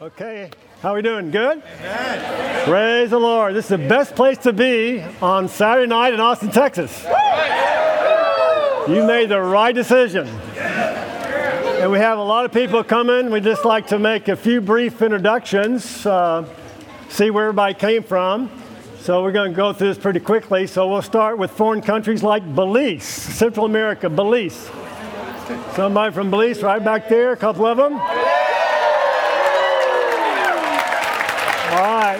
Okay, how are we doing? Good? Amen. Praise the Lord. This is the best place to be on Saturday night in Austin, Texas. You made the right decision. And we have a lot of people coming. We'd just like to make a few brief introductions, uh, see where everybody came from. So we're going to go through this pretty quickly. So we'll start with foreign countries like Belize, Central America, Belize. Somebody from Belize right back there, a couple of them. Right.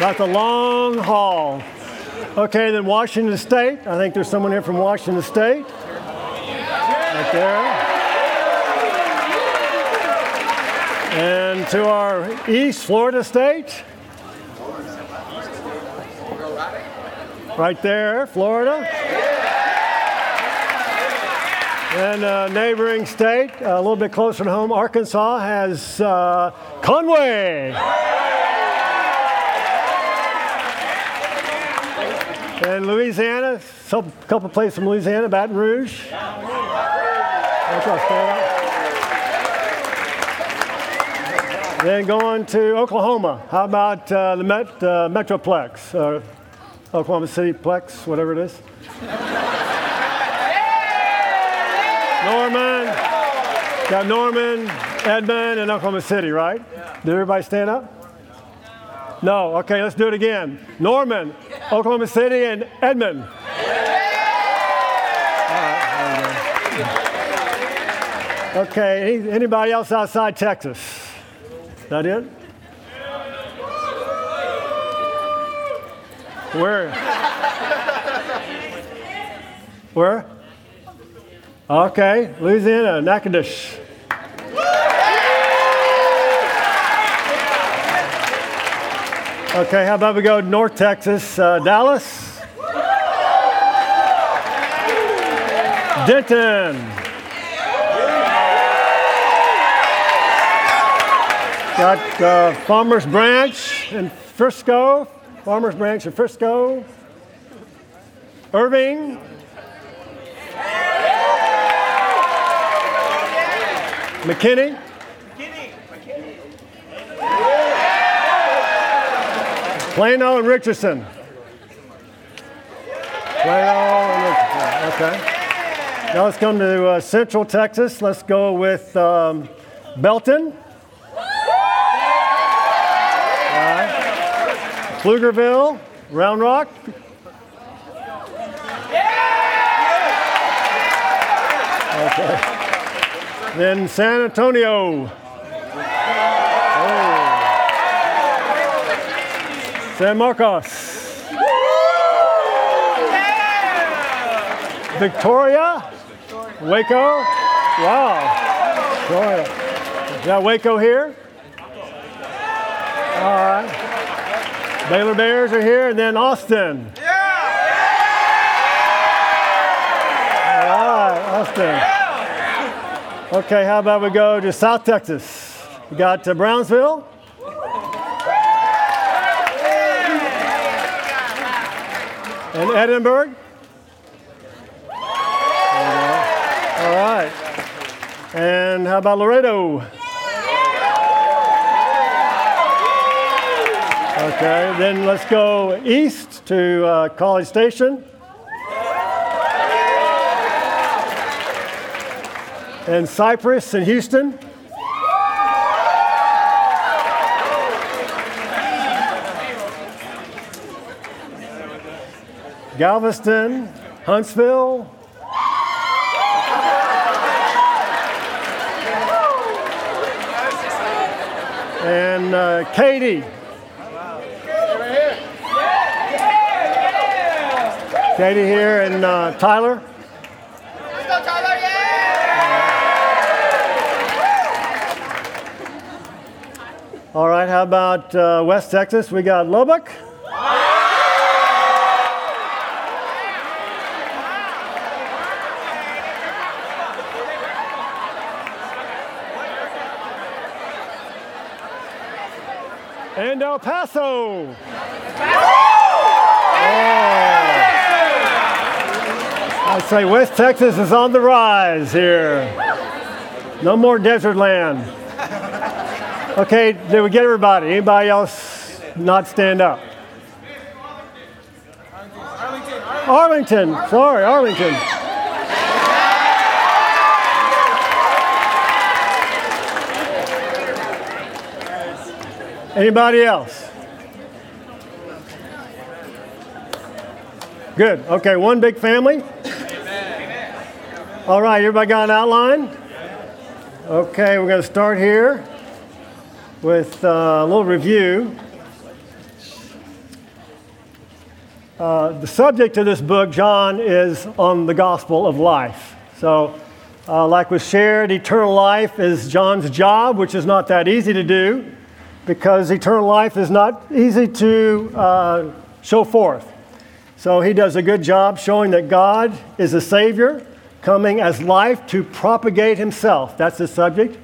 That's a long haul. Okay, then Washington State. I think there's someone here from Washington State. Right there. And to our east, Florida State. Right there, Florida. And a neighboring state, a little bit closer to home, Arkansas, has uh, Conway. And Louisiana, a couple places from Louisiana, Baton Rouge. Then going to Oklahoma. How about uh, the Met, uh, Metroplex, uh, Oklahoma City Plex, whatever it is? Norman. Got Norman, Edmond, and Oklahoma City, right? Did everybody stand up? No. Okay, let's do it again. Norman, Oklahoma City, and Edmond. Okay, anybody else outside Texas? That it? Where? Where? Okay, Louisiana, Natchitoches. Okay, how about we go North Texas, uh, Dallas? Denton. Got uh, Farmers Branch in Frisco. Farmers Branch in Frisco. Irving. McKinney? McKinney. McKinney. Plano and Richardson. Plano and Richardson. Okay. Now let's come to uh, Central Texas. Let's go with um, Belton. Right. Round Rock. Okay. Then San Antonio. Oh. San Marcos. Victoria. Waco. Wow. Victoria. Is that Waco here? All right. Baylor Bears are here, and then Austin. All right, Austin. Okay, how about we go to South Texas? We got Brownsville. And Edinburg. All right. And how about Laredo? Okay, then let's go east to uh, College Station. And Cypress and Houston. Galveston, Huntsville. And uh, Katy. Katy here and uh, Tyler. All right, how about uh, West Texas? We got Lubbock. And El Paso. I say West Texas is on the rise here. No more desert land. Okay, did we get everybody? Anybody else not stand up? Arlington. Sorry, Arlington. Anybody else? Good. Okay, one big family. All right, everybody got an outline? Okay, we're going to start here with uh, a little review. Uh, the subject of this book, John, is on the gospel of life. So, uh, like was shared, eternal life is John's job, which is not that easy to do because eternal life is not easy to uh, show forth. So, he does a good job showing that God is a Savior coming as life to propagate Himself. That's the subject.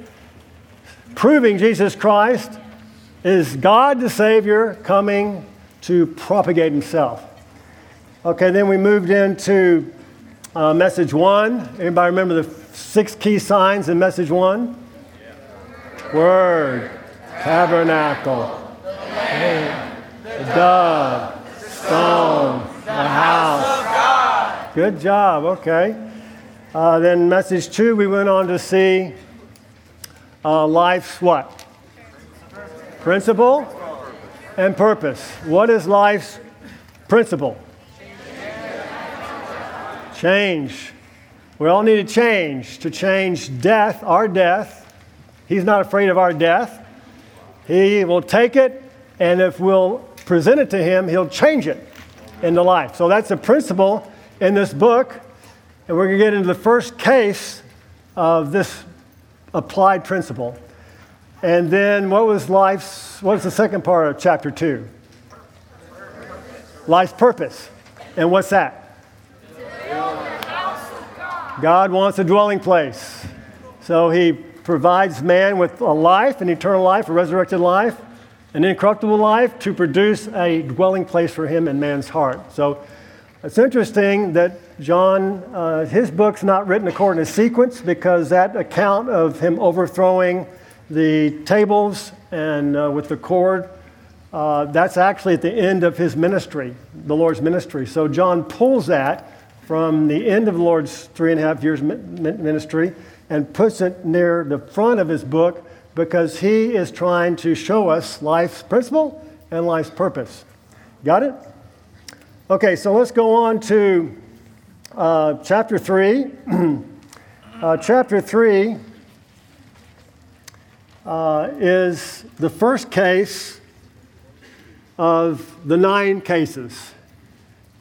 Proving Jesus Christ is God the Savior coming to propagate Himself. Okay, then we moved into uh, message one. Anybody remember the six key signs in message one? Word, tabernacle, the dove, stone, the house. Good job, okay. Uh, then message two, we went on to see uh, life's what? Principle and purpose. What is life's principle? Change. We all need to change. To change death, our death. He's not afraid of our death. He will take it, and if we'll present it to Him, He'll change it into life. So that's a principle in this book. And we're going to get into the first case of this applied principle. And then what was life's, what was the second part of chapter two? Life's purpose. And what's that? God wants a dwelling place. So he provides man with a life, an eternal life, a resurrected life, an incorruptible life to produce a dwelling place for him in man's heart. So it's interesting that John, uh, his book's not written according to sequence because that account of him overthrowing the tables and uh, with the cord, uh, that's actually at the end of his ministry, the Lord's ministry. So John pulls that from the end of the Lord's three and a half years ministry and puts it near the front of his book because he is trying to show us life's principle and life's purpose. Got it? Okay, so let's go on to uh, chapter 3. uh, chapter 3 uh, is the first case of the nine cases.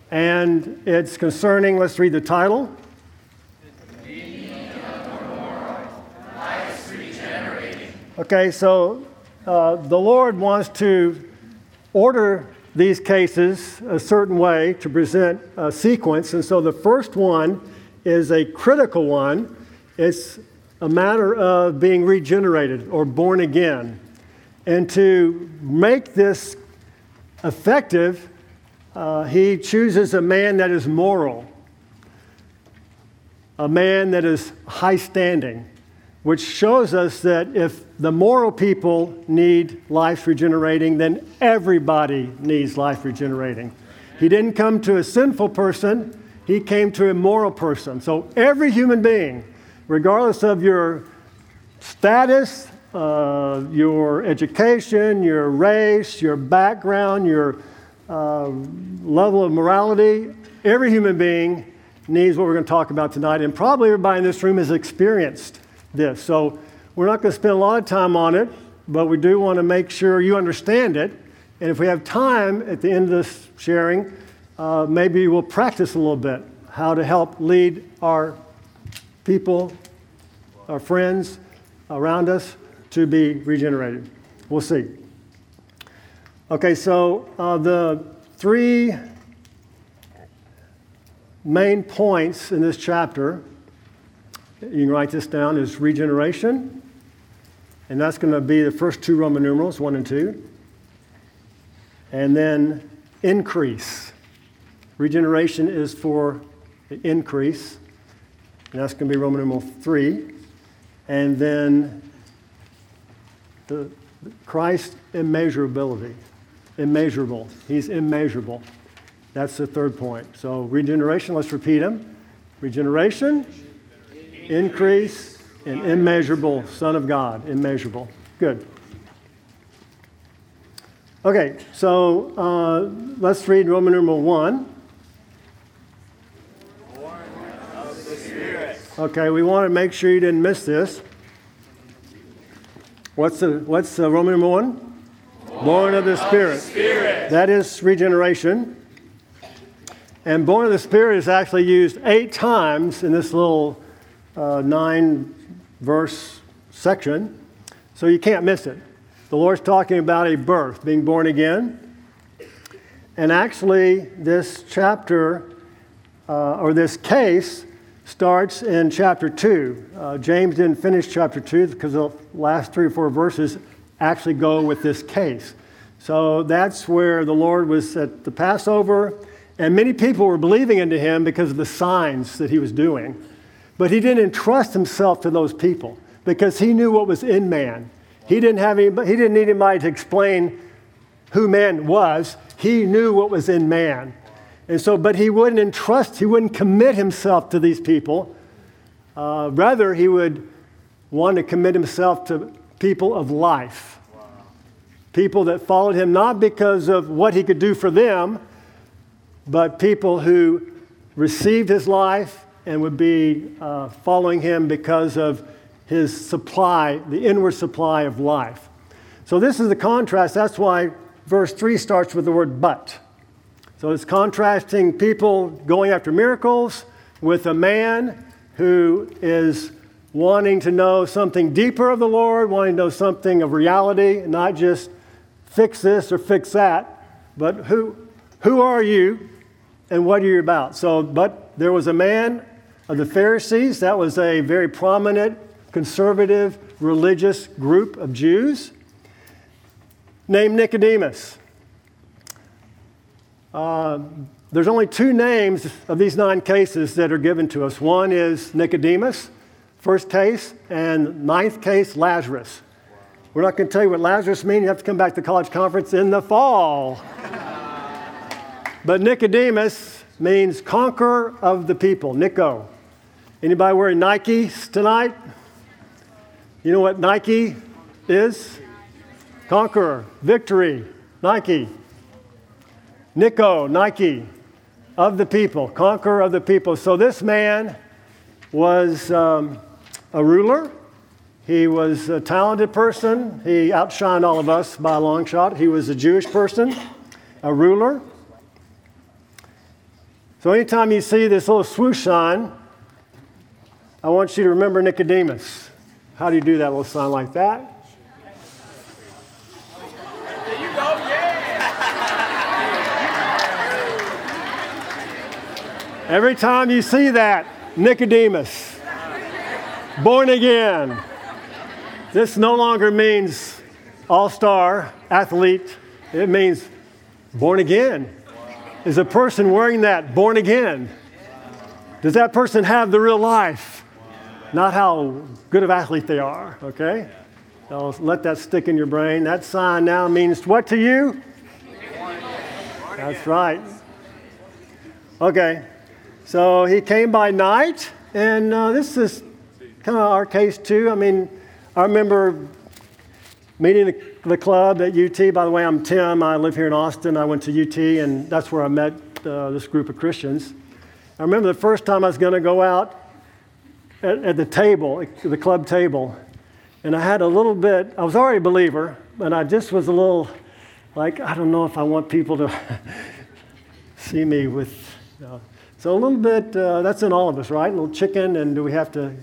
And it's concerning, let's read the title. Okay, so uh, the Lord wants to order these cases a certain way to present a sequence. And so the first one is a critical one. It's a matter of being regenerated or born again. And to make this effective, uh, he chooses a man that is moral, a man that is high standing, which shows us that if the moral people need life regenerating, then everybody needs life regenerating. He didn't come to a sinful person, he came to a moral person. So every human being, regardless of your status, uh, your education, your race, your background, your uh, level of morality, every human being needs what we're going to talk about tonight. And probably everybody in this room has experienced this. So we're not going to spend a lot of time on it, but we do want to make sure you understand it. And if we have time at the end of this sharing, uh, maybe we'll practice a little bit how to help lead our people, our friends around us to be regenerated. We'll see. Okay, so uh, the three main points in this chapter, you can write this down, is regeneration, and that's going to be the first two Roman numerals, one and two. And then increase. Regeneration is for the increase, and that's going to be Roman numeral three. And then the Christ immeasurability. Immeasurable. He's immeasurable. That's the third point. So, regeneration, let's repeat them. Regeneration, increase, and immeasurable Son of God. Immeasurable. Good. Okay, so uh, let's read Roman numeral 1. Born of the Spirit. Okay, we want to make sure you didn't miss this. What's the what's the Roman number one? Born, born of, the Spirit. That is regeneration. And born of the Spirit is actually used eight times in this little uh, nine verse section, so you can't miss it. The Lord's talking about a birth, being born again. And actually, this chapter uh, or this case starts in chapter 2. Uh, James didn't finish chapter 2 because the last three or four verses actually go with this case. So that's where the Lord was at the Passover, and many people were believing into him because of the signs that he was doing. But he didn't entrust himself to those people because he knew what was in man. He didn't, have any, he didn't need anybody to explain who man was. He knew what was in man. And so, but he wouldn't entrust, he wouldn't commit himself to these people. Uh, rather, he would want to commit himself to people of life. People that followed him not because of what he could do for them, but people who received his life and would be uh, following him because of his supply, the inward supply of life. So, this is the contrast. That's why verse 3 starts with the word but. So it's contrasting people going after miracles with a man who is wanting to know something deeper of the Lord, wanting to know something of reality, not just fix this or fix that, but who, who are you and what are you about? So, but there was a man of the Pharisees, that was a very prominent, conservative, religious group of Jews named Nicodemus. Uh, there's only two names of these nine cases that are given to us. One is Nicodemus, first case, and ninth case, Lazarus. We're not going to tell you what Lazarus means. You have to come back to college conference in the fall. but Nicodemus means conqueror of the people, Nico. Anybody wearing Nikes tonight? You know what Nike is? Conqueror, victory, Nike. Nico, Nike, of the people, conqueror of the people. So this man was um, a ruler. He was a talented person. He outshined all of us by a long shot. He was a Jewish person, a ruler. So anytime you see this little swoosh sign, I want you to remember Nicodemus. How do you do that little sign like that? Every time you see that, Nicodemus, born again, this no longer means all star athlete, it means born again. Is a person wearing that born again? Does that person have the real life? Not how good of athlete they are, okay? So let that stick in your brain. That sign now means what to you? That's right. Okay. So he came by night, and uh, this is kind of our case too. I mean, I remember meeting the, the, club at UT. By the way, I'm Tim. I live here in Austin. I went to UT, and that's where I met uh, this group of Christians. I remember the first time I was going to go out at, at the table, the club table, and I had a little bit, I was already a believer, but I just was a little like, I don't know if I want people to see me with. You know, so a little bit, uh, that's in all of us, right? A little chicken, and do we have to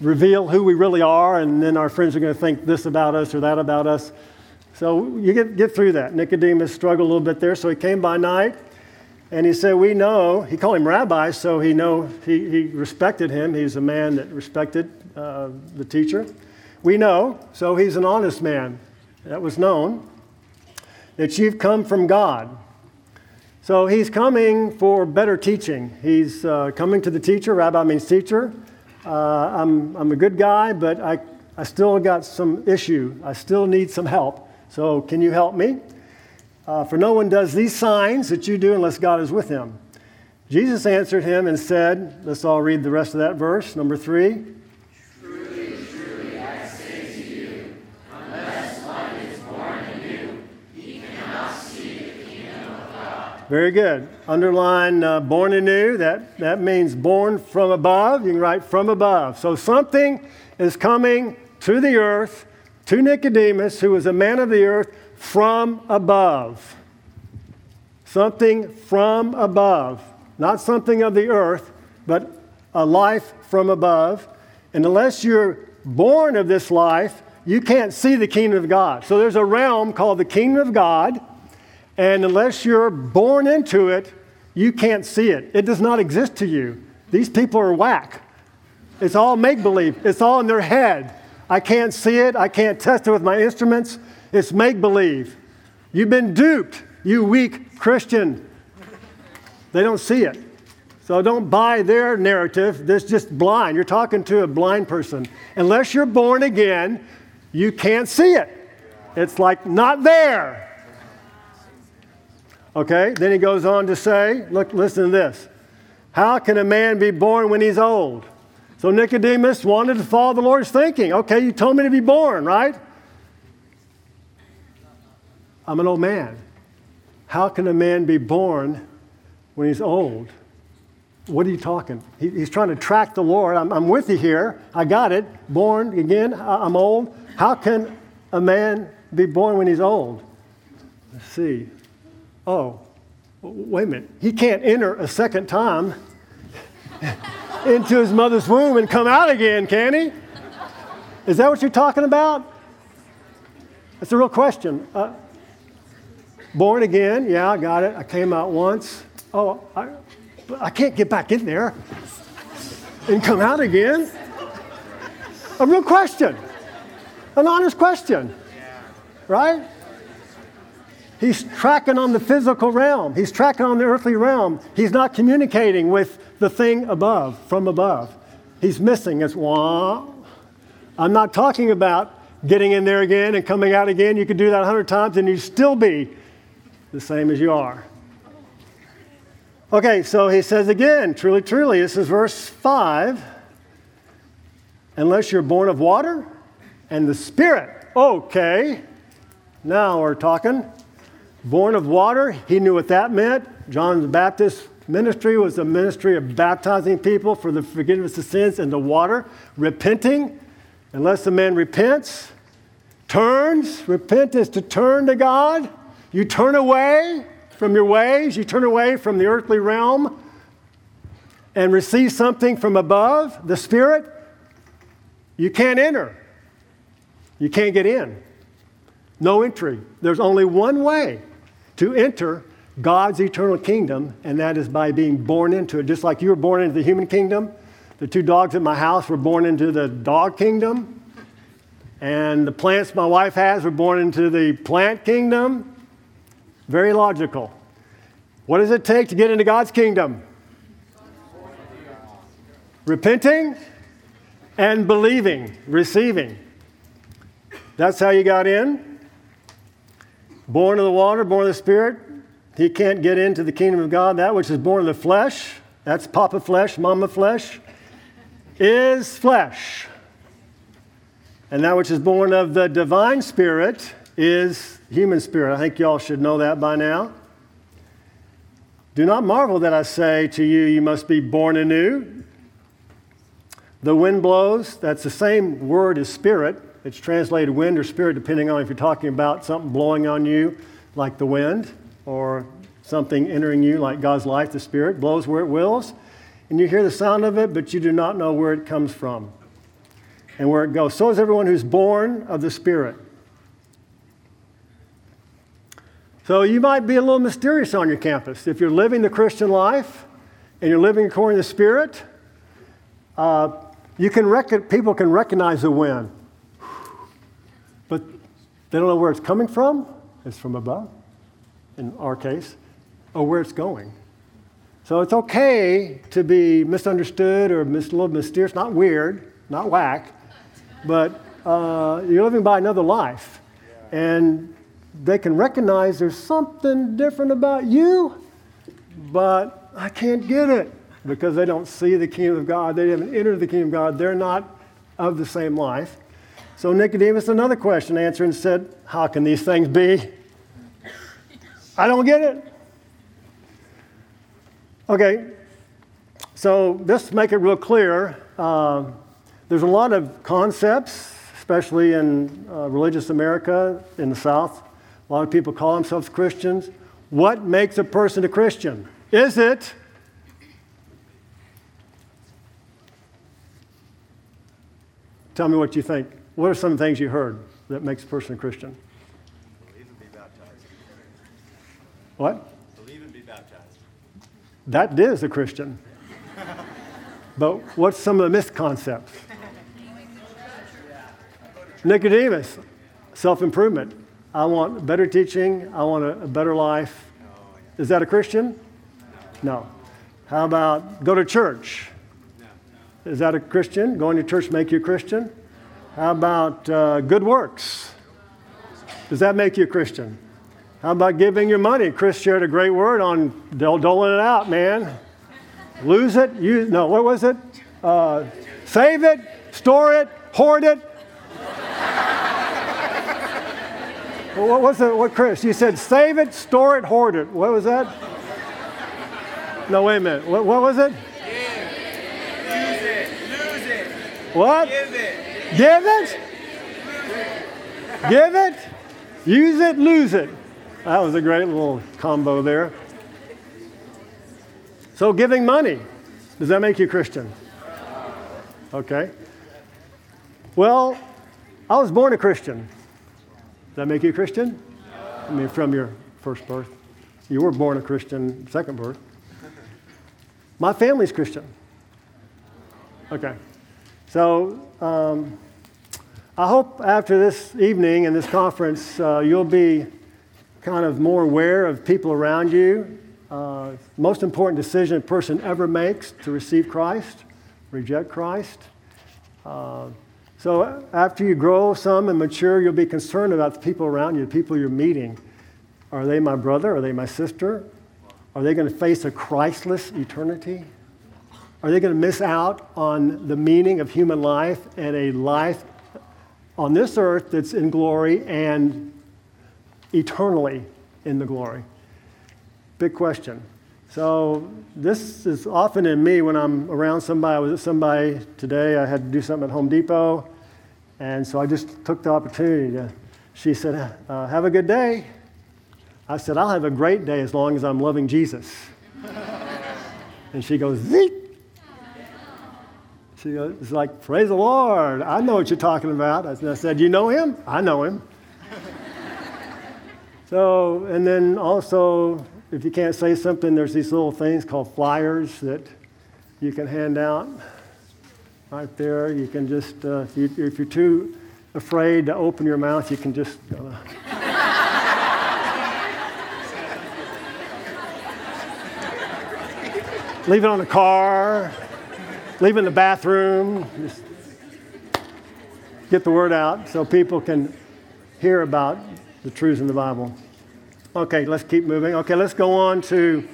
reveal who we really are, and then our friends are going to think this about us or that about us. So you get, get through that. Nicodemus struggled a little bit there, so he came by night, and he said, we know, he called him rabbi, so he know, he, he respected him. He's a man that respected uh, the teacher. We know, so he's an honest man. That was known, that you've come from God. So he's coming for better teaching. He's uh, coming to the teacher. Rabbi means teacher. Uh, I'm, I'm a good guy, but I, I still got some issue. I still need some help. So, can you help me? Uh, for no one does these signs that you do unless God is with him. Jesus answered him and said, Let's all read the rest of that verse, number three. Very good. Underline uh, born anew. That, that means born from above. You can write from above. So something is coming to the earth, to Nicodemus, who was a man of the earth, from above. Something from above. Not something of the earth, but a life from above. And unless you're born of this life, you can't see the kingdom of God. So there's a realm called the kingdom of God and unless you're born into it, you can't see it. It does not exist to you. These people are whack. It's all make believe, it's all in their head. I can't see it, I can't test it with my instruments. It's make believe. You've been duped, you weak Christian. They don't see it. So don't buy their narrative. That's just blind. You're talking to a blind person. Unless you're born again, you can't see it. It's like not there. Okay, then he goes on to say, look, listen to this. How can a man be born when he's old? So Nicodemus wanted to follow the Lord's thinking. Okay, you told me to be born, right? I'm an old man. How can a man be born when he's old? What are you talking? He, he's trying to track the Lord. I'm, I'm, with you here. I got it. Born again. I'm old. How can a man be born when he's old? Let's see oh, wait a minute, he can't enter a second time into his mother's womb and come out again, can he? Is that what you're talking about? That's a real question. Uh, born again, yeah, I got it. I came out once. Oh, I, I can't get back in there and come out again. A real question, an honest question, right? He's tracking on the physical realm. He's tracking on the earthly realm. He's not communicating with the thing above, from above. He's missing. It's wah. I'm not talking about getting in there again and coming out again. You could do that a hundred times and you'd still be the same as you are. Okay, so he says again, truly, truly, this is verse 5. Unless you're born of water and the Spirit. Okay, now we're talking born of water, he knew what that meant. John the Baptist ministry was a ministry of baptizing people for the forgiveness of sins in the water, repenting. Unless a man repents, turns, repent is to turn to God. You turn away from your ways, you turn away from the earthly realm and receive something from above, the Spirit, you can't enter. You can't get in. No entry. There's only one way to enter God's eternal kingdom, and that is by being born into it. Just like you were born into the human kingdom, the two dogs at my house were born into the dog kingdom, and the plants my wife has were born into the plant kingdom. Very logical. What does it take to get into God's kingdom? Repenting and believing, receiving. That's how you got in. Born of the water, born of the Spirit, he can't get into the kingdom of God. That which is born of the flesh, that's Papa flesh, Mama flesh, is flesh. And that which is born of the divine spirit is human spirit. I think y'all should know that by now. Do not marvel that I say to you, you must be born anew. The wind blows, that's the same word as spirit. It's translated wind or spirit, depending on if you're talking about something blowing on you, like the wind, or something entering you, like God's life, the Spirit, blows where it wills. And you hear the sound of it, but you do not know where it comes from and where it goes. So is everyone who's born of the Spirit. So you might be a little mysterious on your campus. If you're living the Christian life and you're living according to the Spirit, uh, you can rec- people can recognize the wind. They don't know where it's coming from. It's from above, in our case, or where it's going. So it's okay to be misunderstood or a little mysterious, not weird, not whack, but uh, you're living by another life. And they can recognize there's something different about you, but I can't get it because they don't see the kingdom of God. They haven't entered the kingdom of God. They're not of the same life. So Nicodemus, another question, answered and said, How can these things be? I don't get it. Okay, so just to make it real clear, uh, there's a lot of concepts, especially in uh, religious America in the South. A lot of people call themselves Christians. What makes a person a Christian? Is it Tell me what you think. What are some things you heard that makes a person a Christian? Believe and be baptized. What? Believe and be baptized. That is a Christian. but what's some of the misconceptions? Nicodemus, self improvement. I want better teaching. I want a, a better life. Is that a Christian? No. How about go to church? Is that a Christian? Going to church make you a Christian? How about uh, good works? Does that make you a Christian? How about giving your money? Chris shared a great word on doling it out, man. Lose it, use, no, what was it? Uh, save it, store it, hoard it. what was it? What, Chris? You said save it, store it, hoard it. What was that? No, wait a minute. What, what was it? Give. Lose it. Lose it. What? Give it. Give it? Give it? Use it, lose it. That was a great little combo there. So, giving money, does that make you Christian? Okay. Well, I was born a Christian. Does that make you a Christian? I mean, from your first birth. You were born a Christian, second birth. My family's Christian. Okay. So um, I hope after this evening and this conference, uh, you'll be kind of more aware of people around you. Uh, most important decision a person ever makes to receive Christ, reject Christ. Uh, so after you grow some and mature, you'll be concerned about the people around you, the people you're meeting. Are they my brother? Are they my sister? Are they going to face a Christless eternity? Are they going to miss out on the meaning of human life and a life on this earth that's in glory and eternally in the glory? Big question. So, this is often in me when I'm around somebody. I was at somebody today, I had to do something at Home Depot, and so I just took the opportunity to. She said, uh, Have a good day. I said, I'll have a great day as long as I'm loving Jesus. and she goes. She was like, Praise the Lord. I know what you're talking about. I said, You know him? I know him. so, and then also, if you can't say something, there's these little things called flyers that you can hand out right there. You can just, uh, if, you, if you're too afraid to open your mouth, you can just. Uh, leave it on the car leave in the bathroom. Just get the word out so people can hear about the truths in the Bible. Okay, let's keep moving. Okay, let's go on to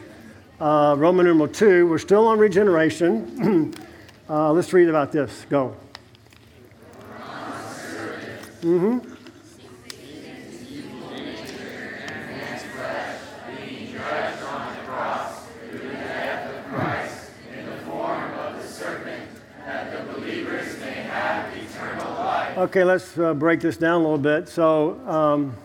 uh, Roman numeral 2. We're still on regeneration. uh, let's read about this. Go. Mm-hmm. Okay, let's uh, break this down a little bit. So, um,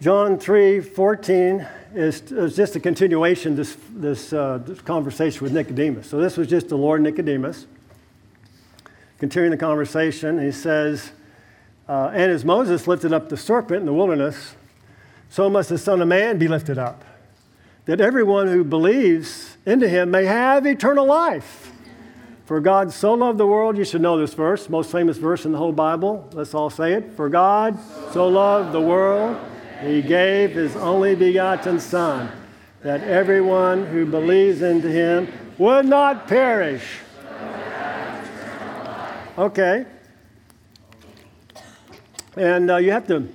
John 3 14 is, is, just a continuation this, this, uh, this conversation with Nicodemus. So, this was just the Lord Nicodemus. Continuing the conversation, he says, uh, And as Moses lifted up the serpent in the wilderness, so must the Son of Man be lifted up, that everyone who believes into him may have eternal life. For God so loved the world, you should know this verse, most famous verse in the whole Bible. Let's all say it. For God so loved the world, he gave his only begotten Son, that everyone who believes in him would not perish. Okay. And uh, you have to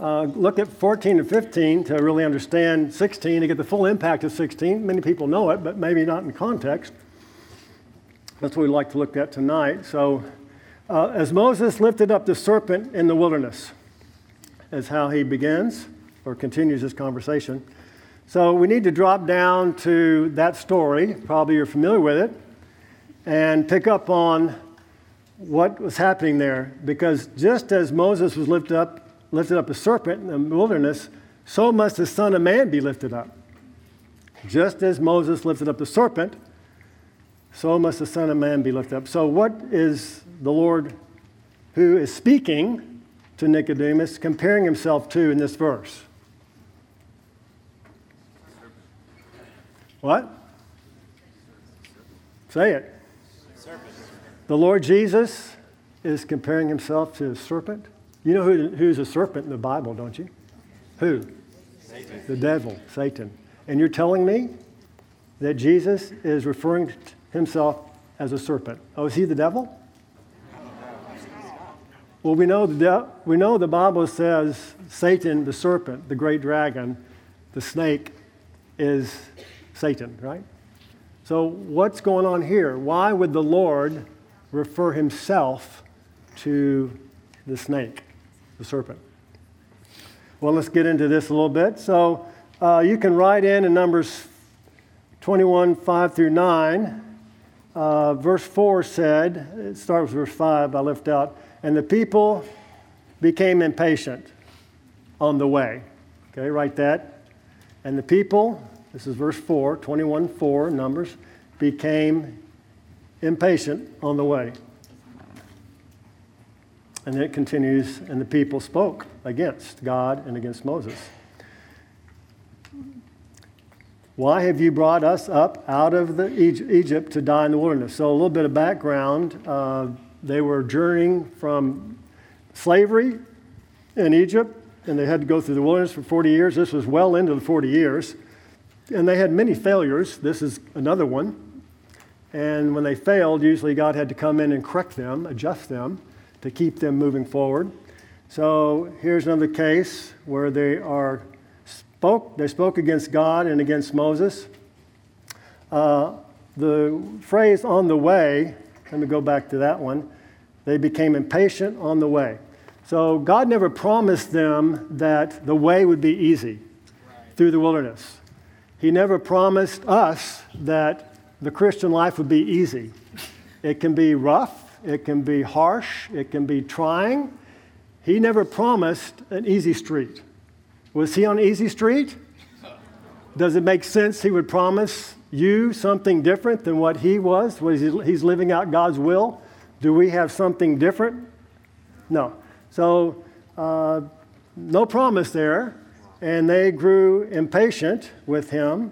uh, look at 14 and 15 to really understand 16, to get the full impact of 16. Many people know it, but maybe not in context. That's what we'd like to look at tonight. So, uh, as Moses lifted up the serpent in the wilderness, is how he begins or continues this conversation. So, we need to drop down to that story. Probably you're familiar with it. And pick up on what was happening there. Because just as Moses was lifted up lifted up a serpent in the wilderness, so must the Son of Man be lifted up. Just as Moses lifted up the serpent, so must the Son of Man be lifted up. So, what is the Lord who is speaking to Nicodemus comparing himself to in this verse? What? Say it. Serpent. The Lord Jesus is comparing himself to a serpent. You know who, who's a serpent in the Bible, don't you? Who? Satan. The devil, Satan. And you're telling me that Jesus is referring to himself as a serpent. Oh, is he the devil? Well, we know the, de- we know the Bible says Satan, the serpent, the great dragon, the snake, is Satan, right? So, what's going on here? Why would the Lord refer himself to the snake? the serpent. Well, let's get into this a little bit. So uh, you can write in in Numbers 21, 5 through 9. Uh, verse 4 said, it starts with verse 5, I left out, and the people became impatient on the way. Okay, write that. And the people, this is verse 4, 21, 4, Numbers, became impatient on the way. And then it continues, and the people spoke against God and against Moses. Why have you brought us up out of the Egypt to die in the wilderness? So, a little bit of background. Uh, they were journeying from slavery in Egypt, and they had to go through the wilderness for 40 years. This was well into the 40 years. And they had many failures. This is another one. And when they failed, usually God had to come in and correct them, adjust them to keep them moving forward. So here's another case where they are spoke. They spoke against God and against Moses. Uh, the phrase "on the way." Let me go back to that one. They became impatient on the way. So God never promised them that the way would be easy through the wilderness. He never promised us that the Christian life would be easy. It can be rough, it can be harsh, it can be trying. He never promised an easy street. Was he on easy street? Does it make sense he would promise you something different than what he was? Was he, he's living out God's will? Do we have something different? No. So, uh, no promise there. And they grew impatient with him.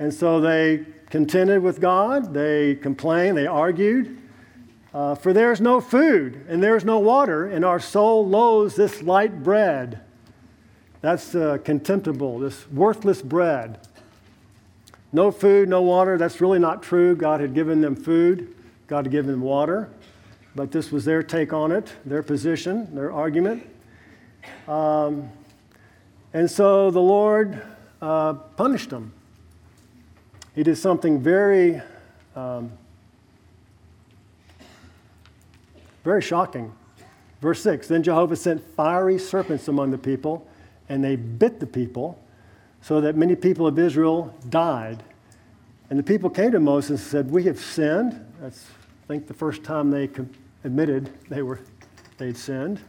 And so they contended with God. They complained. They argued. Uh, for there is no food and there is no water, and our soul loathes this light bread. That's uh, contemptible, this worthless bread. No food, no water. That's really not true. God had given them food, God had given them water, but this was their take on it, their position, their argument. Um, and so the Lord uh, punished them. He did something very um, Very shocking. Verse 6 Then Jehovah sent fiery serpents among the people, and they bit the people, so that many people of Israel died. And the people came to Moses and said, We have sinned. That's, I think, the first time they admitted they were, they'd sinned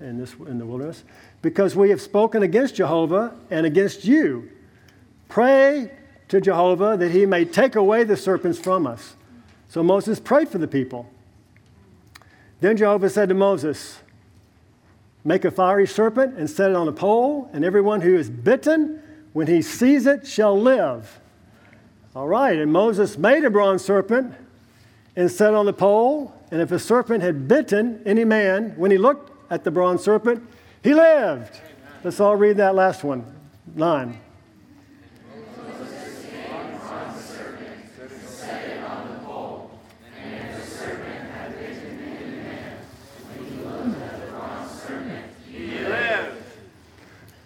in, this, in the wilderness. Because we have spoken against Jehovah and against you. Pray to Jehovah that he may take away the serpents from us. So Moses prayed for the people. Then Jehovah said to Moses, Make a fiery serpent and set it on a pole, and everyone who is bitten, when he sees it, shall live. All right, and Moses made a bronze serpent and set it on the pole, and if a serpent had bitten any man, when he looked at the bronze serpent, he lived. Let's all read that last one. Nine.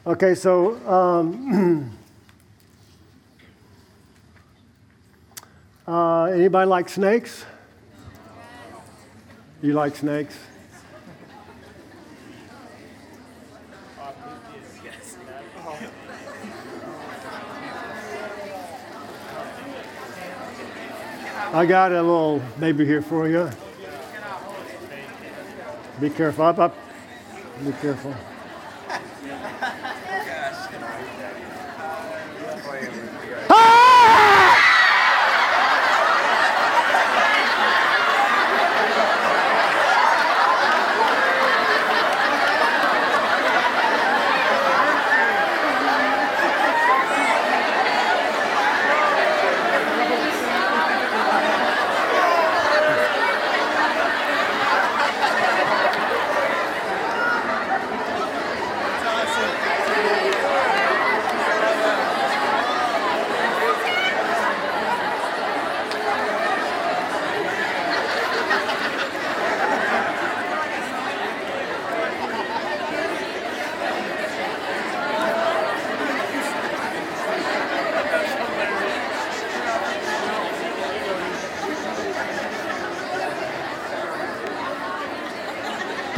Okay, so um, uh, anybody like snakes? You like snakes? I got a little baby here for you. Be careful. Up, up. Be careful.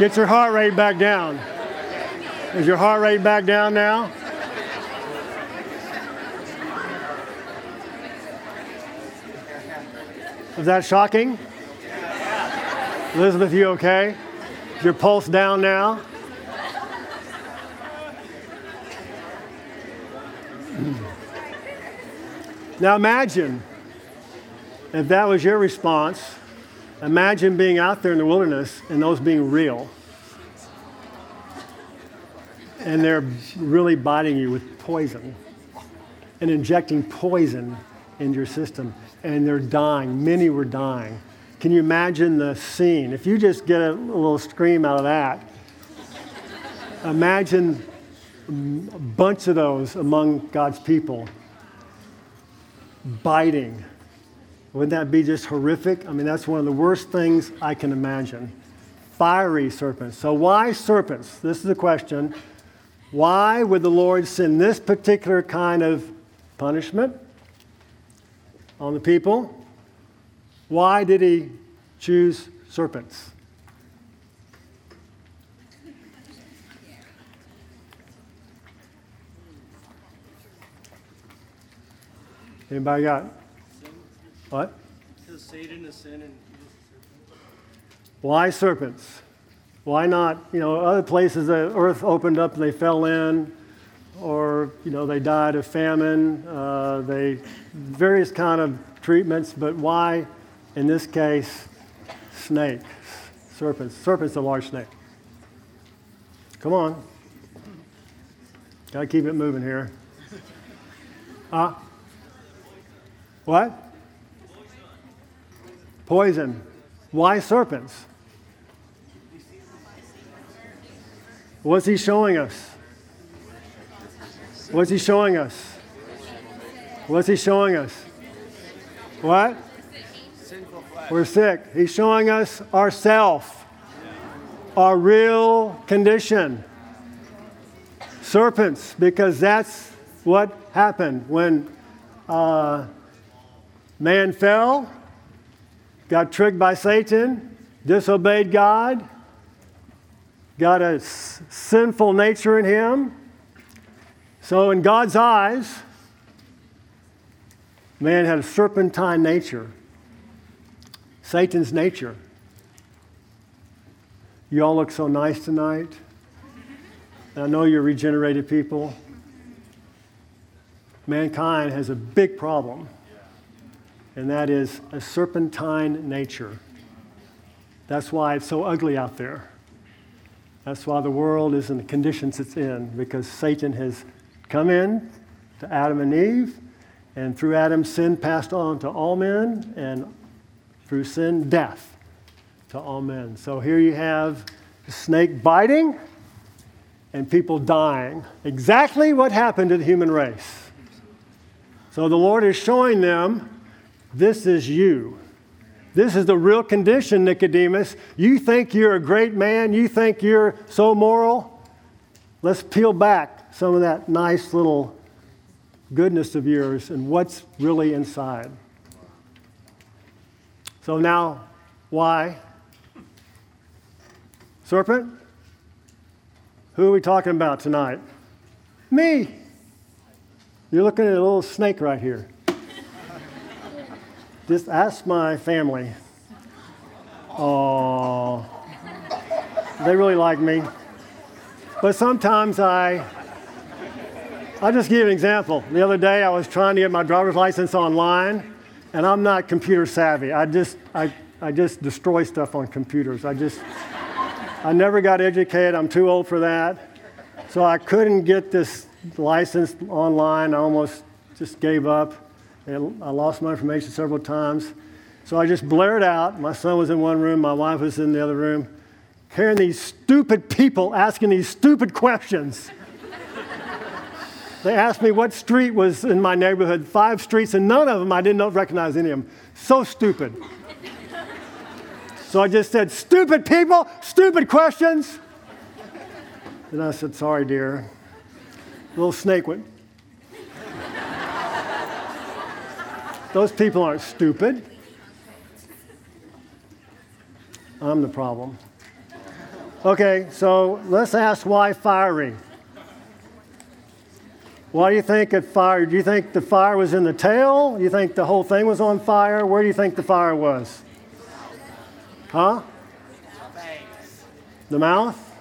Get your heart rate back down. Is your heart rate back down now? Is that shocking? Elizabeth, you okay? Is your pulse down now? Now imagine if that was your response Imagine being out there in the wilderness and those being real. And they're really biting you with poison and injecting poison into your system. And they're dying. Many were dying. Can you imagine the scene? If you just get a little scream out of that, imagine a bunch of those among God's people biting wouldn't that be just horrific? I mean, that's one of the worst things I can imagine. Fiery serpents. So, why serpents? This is the question. Why would the Lord send this particular kind of punishment on the people? Why did he choose serpents? Anybody got what? Because Satan is sin and Why serpents? Why not, you know, other places the earth opened up and they fell in, or, you know, they died of famine, uh, they, various kind of treatments, but why, in this case, snakes, serpents? Serpent's a large snake. Come on. Gotta keep it moving here. Huh? What? Poison. Why serpents? What's he showing us? What's he showing us? What's he showing us? What? We're sick. He's showing us ourself, our real condition. Serpents, because that's what happened when uh, man fell got tricked by Satan, disobeyed God, got a s- sinful nature in him. So, in God's eyes, man had a serpentine nature, Satan's nature. You all look so nice tonight. I know you're regenerated people. Mankind has a big problem and that is a serpentine nature. That's why it's so ugly out there. That's why the world is in the conditions it's in, because Satan has come in to Adam and Eve, and through Adam, sin passed on to all men, and through sin, death to all men. So here you have the snake biting and people dying. Exactly what happened to the human race. So the Lord is showing them this is you. This is the real condition, Nicodemus. You think you're a great man, you think you're so moral. Let's peel back some of that nice little goodness of yours and what's really inside. So now, why? Serpent? Who are we talking about tonight? Me. You're looking at a little snake right here. Just ask my family. Oh, they really like me. But sometimes I, I'll just give you an example. The other day I was trying to get my driver's license online, and I'm not computer savvy. I just, I, I just destroy stuff on computers. I just, I never got educated. I'm too old for that. So I couldn't get this license online. I almost just gave up. I lost my information several times. So I just blared out. My son was in one room, my wife was in the other room, hearing these stupid people asking these stupid questions. they asked me what street was in my neighborhood, five streets, and none of them I didn't recognize any of them. So stupid. So I just said, Stupid people, stupid questions. And I said, Sorry, dear. Little snake went. Those people aren't stupid. I'm the problem. Okay, so let's ask why fiery. Why do you think it fired? Do you think the fire was in the tail? Do you think the whole thing was on fire? Where do you think the fire was? Huh? The mouth?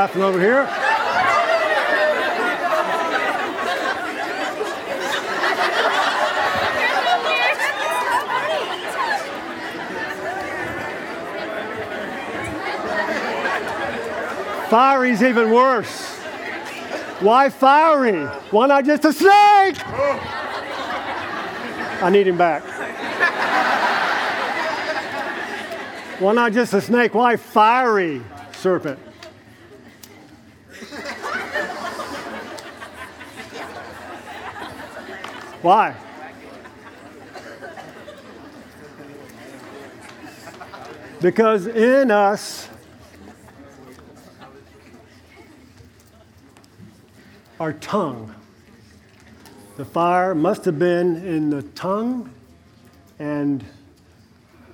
Laughing over here? Fiery's even worse. Why fiery? Why not just a snake? I need him back. Why not just a snake? Why fiery serpent? Why? Because in us, our tongue, the fire must have been in the tongue, and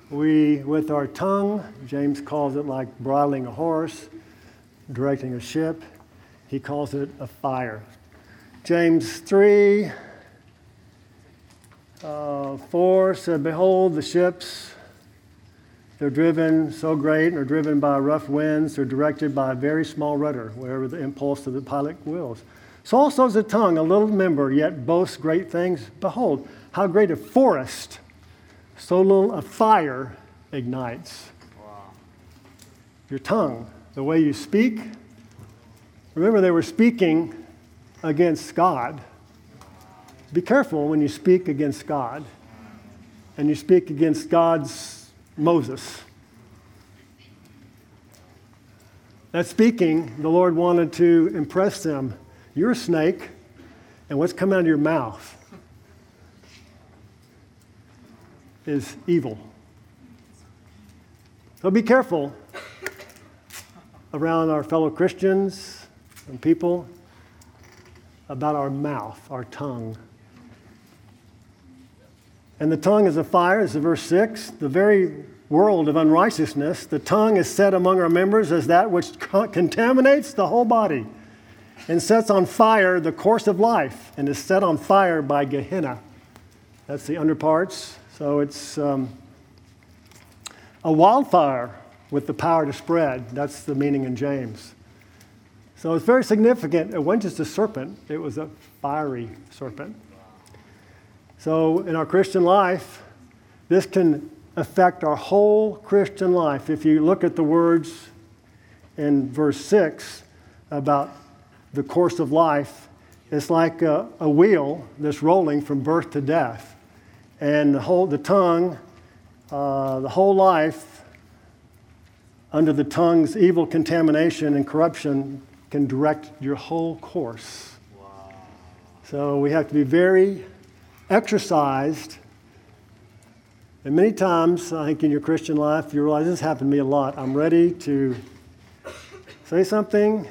we, with our tongue, James calls it like bridling a horse, directing a ship, he calls it a fire. James 3 uh, 4 said, Behold, the ships, they're driven so great and are driven by rough winds. They're directed by a very small rudder, wherever the impulse of the pilot wills. So also is the tongue, a little member, yet boasts great things. Behold, how great a forest, so little a fire ignites. Wow. Your tongue, the way you speak. Remember, they were speaking against God. Be careful when you speak against God and you speak against God's Moses. That speaking, the Lord wanted to impress them. You're a snake, and what's coming out of your mouth is evil. So be careful around our fellow Christians and people about our mouth, our tongue. And the tongue is a fire, the verse 6. The very world of unrighteousness, the tongue is set among our members as that which contaminates the whole body and sets on fire the course of life and is set on fire by Gehenna. That's the underparts. So it's um, a wildfire with the power to spread. That's the meaning in James. So it's very significant. It wasn't just a serpent, it was a fiery serpent. So, in our Christian life, this can affect our whole Christian life. If you look at the words in verse 6 about the course of life, it's like a, a wheel that's rolling from birth to death. and the whole the tongue, uh, the whole life under the tongue's evil contamination and corruption can direct your whole course. So we have to be very exercised. And many times, I think in your Christian life, you realize this happened to me a lot. I'm ready to say something,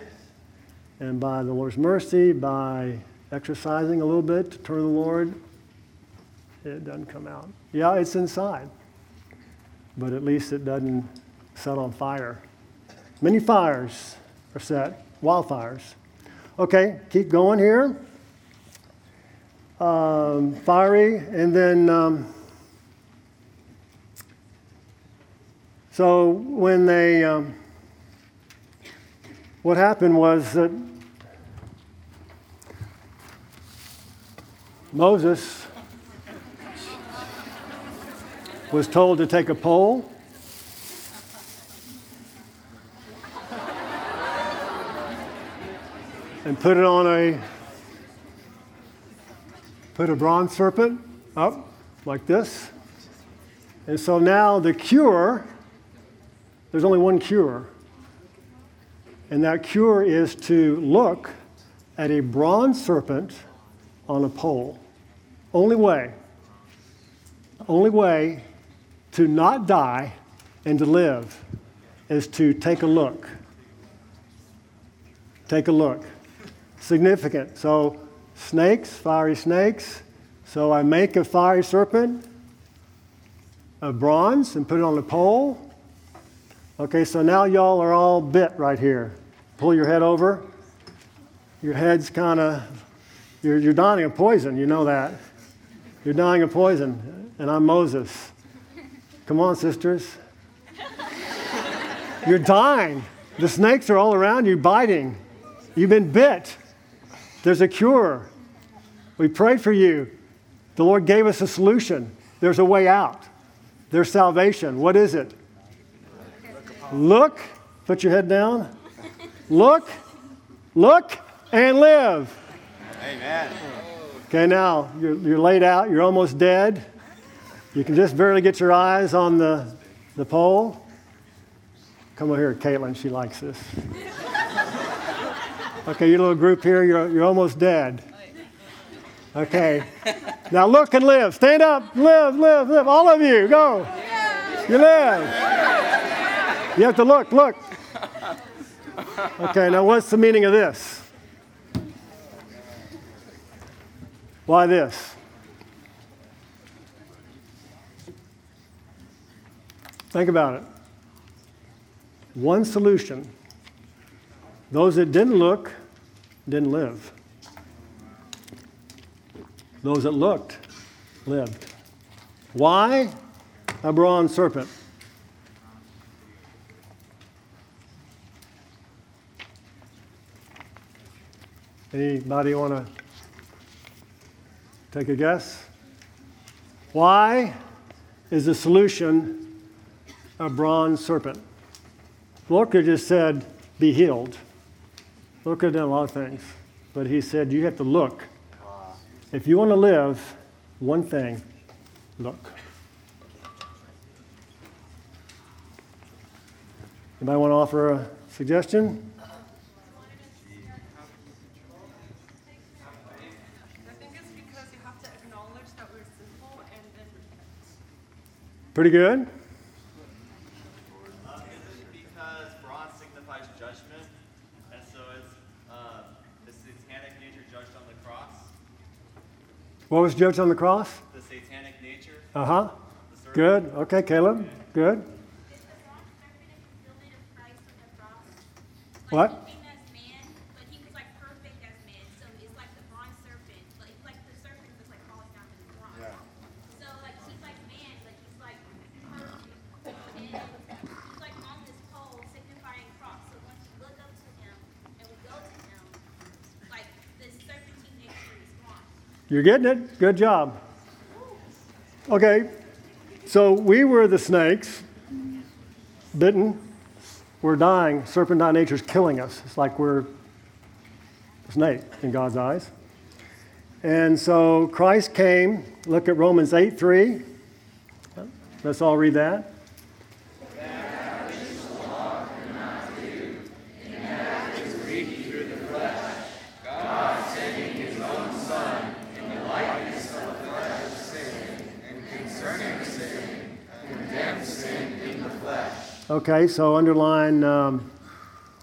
and by the Lord's mercy, by exercising a little bit to turn to the Lord, it doesn't come out. Yeah, it's inside, but at least it doesn't set on fire. Many fires are set, wildfires. Okay, keep going here. Um, fiery, and then um, so when they, um, what happened was that Moses was told to take a pole. And put it on a put a bronze serpent up like this. And so now the cure, there's only one cure. And that cure is to look at a bronze serpent on a pole. Only way, only way to not die and to live is to take a look. Take a look. Significant. So, snakes, fiery snakes. So, I make a fiery serpent of bronze and put it on a pole. Okay, so now y'all are all bit right here. Pull your head over. Your head's kind of, you're, you're dying of poison, you know that. You're dying of poison, and I'm Moses. Come on, sisters. You're dying. The snakes are all around you, biting. You've been bit. There's a cure. We prayed for you. The Lord gave us a solution. There's a way out. There's salvation. What is it? Look, put your head down. Look, look, and live. Amen. Okay, now you're, you're laid out, you're almost dead. You can just barely get your eyes on the, the pole. Come over here, Caitlin, she likes this. Okay, your little group here, you're, you're almost dead. Okay, now look and live. Stand up, live, live, live. All of you, go. You live. You have to look, look. Okay, now what's the meaning of this? Why this? Think about it. One solution. Those that didn't look didn't live. Those that looked lived. Why a bronze serpent? Anybody want to take a guess? Why is the solution a bronze serpent? Lord could have just said, be healed. Lord could have done a lot of things. But he said, you have to look. If you want to live, one thing, look. Anybody want to offer a suggestion? Pretty think it's because you have to acknowledge that we're sinful and then repent. Pretty good. Uh, is it because bronze signifies judgment, and so it's uh, the satanic nature judged on the cross? What was judged on the cross? The satanic nature? Uh huh. Good. Okay, Caleb. Good. Is the bronze serpent a fulfillment of Christ on the cross? What? Like he came as man, but he was like perfect as man. So it's like the bronze serpent, but it's like the serpent was like falling down to the bronze. So like he's like man, but he's like perfect. And he's like on this pole signifying cross. So once you look up to him and we go to him, like this serpentine nature is gone. You're getting it. Good job. Okay, so we were the snakes, bitten. We're dying. Serpentine nature is killing us. It's like we're a snake in God's eyes. And so Christ came. Look at Romans 8 3. Let's all read that. Okay, so underline um,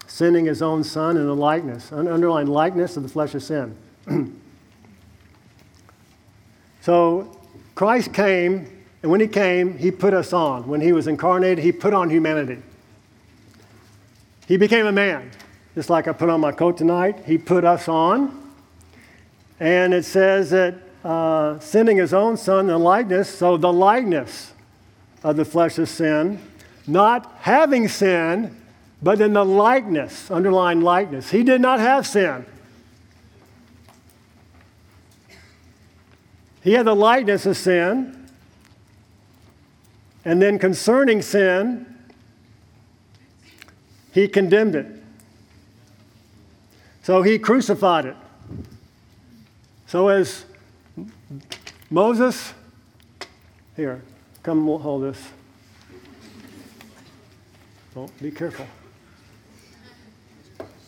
sending his own son in the likeness. Un- underline likeness of the flesh of sin. so Christ came, and when he came, he put us on. When he was incarnated, he put on humanity. He became a man. Just like I put on my coat tonight, he put us on. And it says that uh, sending his own son in likeness, so the likeness of the flesh of sin not having sin, but in the likeness, underlying likeness. He did not have sin. He had the likeness of sin. And then concerning sin, he condemned it. So he crucified it. So as Moses, here, come hold this. Oh, be careful.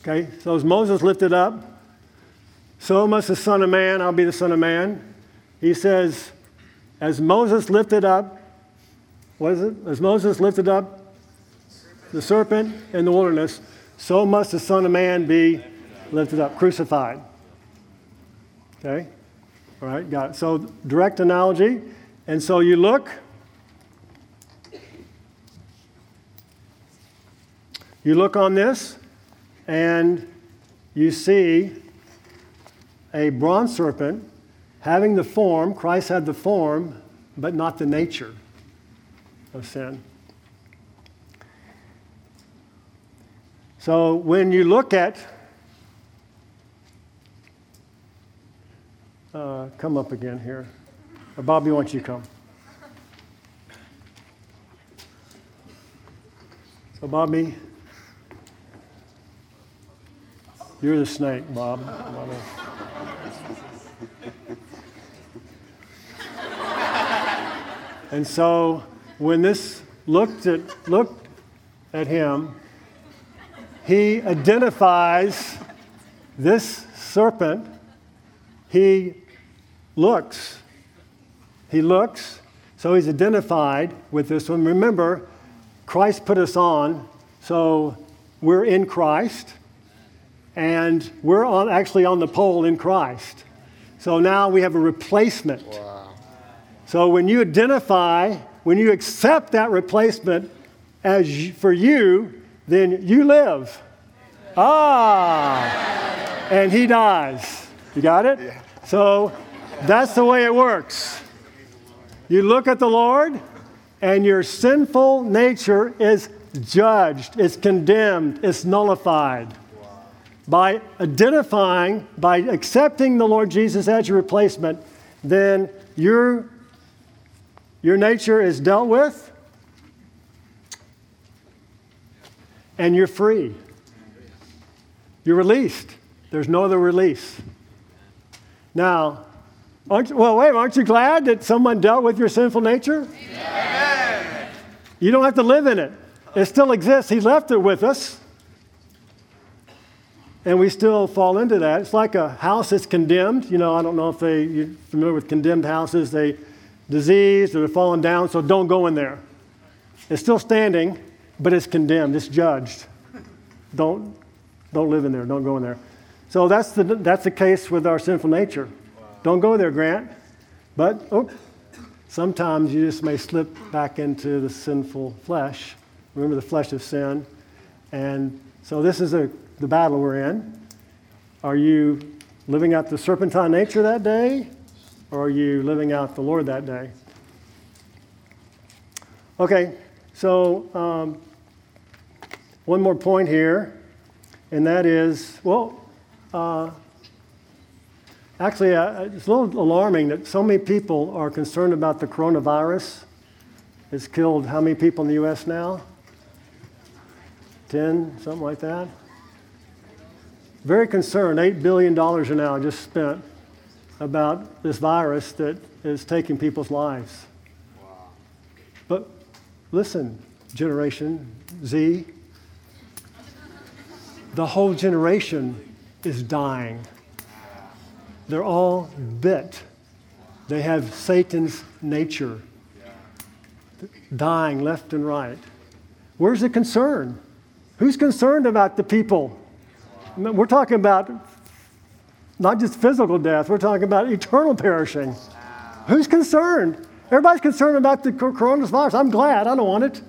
Okay, so as Moses lifted up, so must the Son of Man, I'll be the Son of Man. He says, as Moses lifted up, what is it? As Moses lifted up the serpent in the wilderness, so must the Son of Man be lifted up, crucified. Okay? All right, got it. So, direct analogy. And so you look, You look on this and you see a bronze serpent having the form, Christ had the form, but not the nature of sin. So when you look at, uh, come up again here. Or Bobby, why don't you come? So, Bobby, You're the snake, Bob. and so when this looked at, looked at him, he identifies this serpent. He looks. He looks. So he's identified with this one. Remember, Christ put us on, so we're in Christ and we're on, actually on the pole in Christ. So now we have a replacement. Wow. So when you identify, when you accept that replacement as for you, then you live. Ah, and he dies. You got it? Yeah. So that's the way it works. You look at the Lord, and your sinful nature is judged, it's condemned, it's nullified by identifying, by accepting the Lord Jesus as your replacement, then your, your nature is dealt with and you're free. You're released. There's no other release. Now, aren't, well, wait, aren't you glad that someone dealt with your sinful nature? Amen. You don't have to live in it. It still exists. He left it with us and we still fall into that. It's like a house that's condemned. You know, I don't know if they, you're familiar with condemned houses. They diseased or they're falling down, so don't go in there. It's still standing, but it's condemned. It's judged. Don't, don't live in there. Don't go in there. So that's the, that's the case with our sinful nature. Wow. Don't go there, Grant. But oh, sometimes you just may slip back into the sinful flesh. Remember the flesh of sin. And so this is a the battle we're in. Are you living out the serpentine nature that day, or are you living out the Lord that day? Okay, so um, one more point here, and that is well, uh, actually, uh, it's a little alarming that so many people are concerned about the coronavirus. It's killed how many people in the U.S. now? 10, something like that very concerned. $8 billion are now just spent about this virus that is taking people's lives. But listen, Generation Z, the whole generation is dying. They're all bit. They have Satan's nature, dying left and right. Where's the concern? Who's concerned about the people? We're talking about not just physical death, we're talking about eternal perishing. Who's concerned? Everybody's concerned about the coronavirus. I'm glad, I don't want it.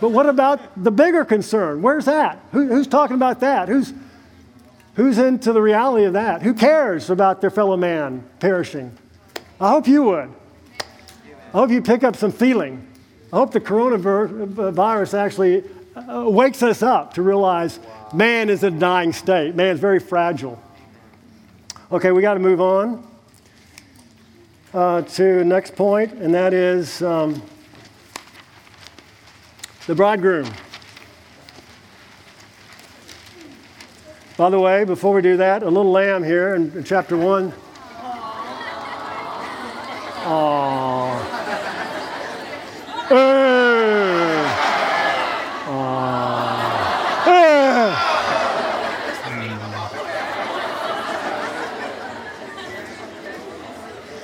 But what about the bigger concern? Where's that? Who, who's talking about that? Who's, who's into the reality of that? Who cares about their fellow man perishing? I hope you would. I hope you pick up some feeling. I hope the coronavirus uh, actually uh, wakes us up to realize man is in a dying state. Man is very fragile. Okay, we got to move on uh, to next point, and that is um, the bridegroom. By the way, before we do that, a little lamb here in, in chapter 1. Aww.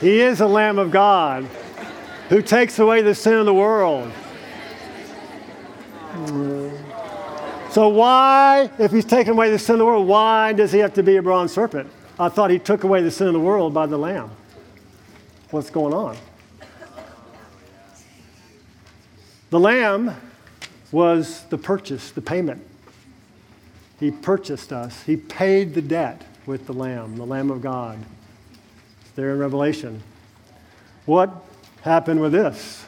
He is the Lamb of God who takes away the sin of the world. So, why, if he's taken away the sin of the world, why does he have to be a bronze serpent? I thought he took away the sin of the world by the Lamb. What's going on? The Lamb was the purchase, the payment. He purchased us, He paid the debt with the Lamb, the Lamb of God. There in Revelation. What happened with this?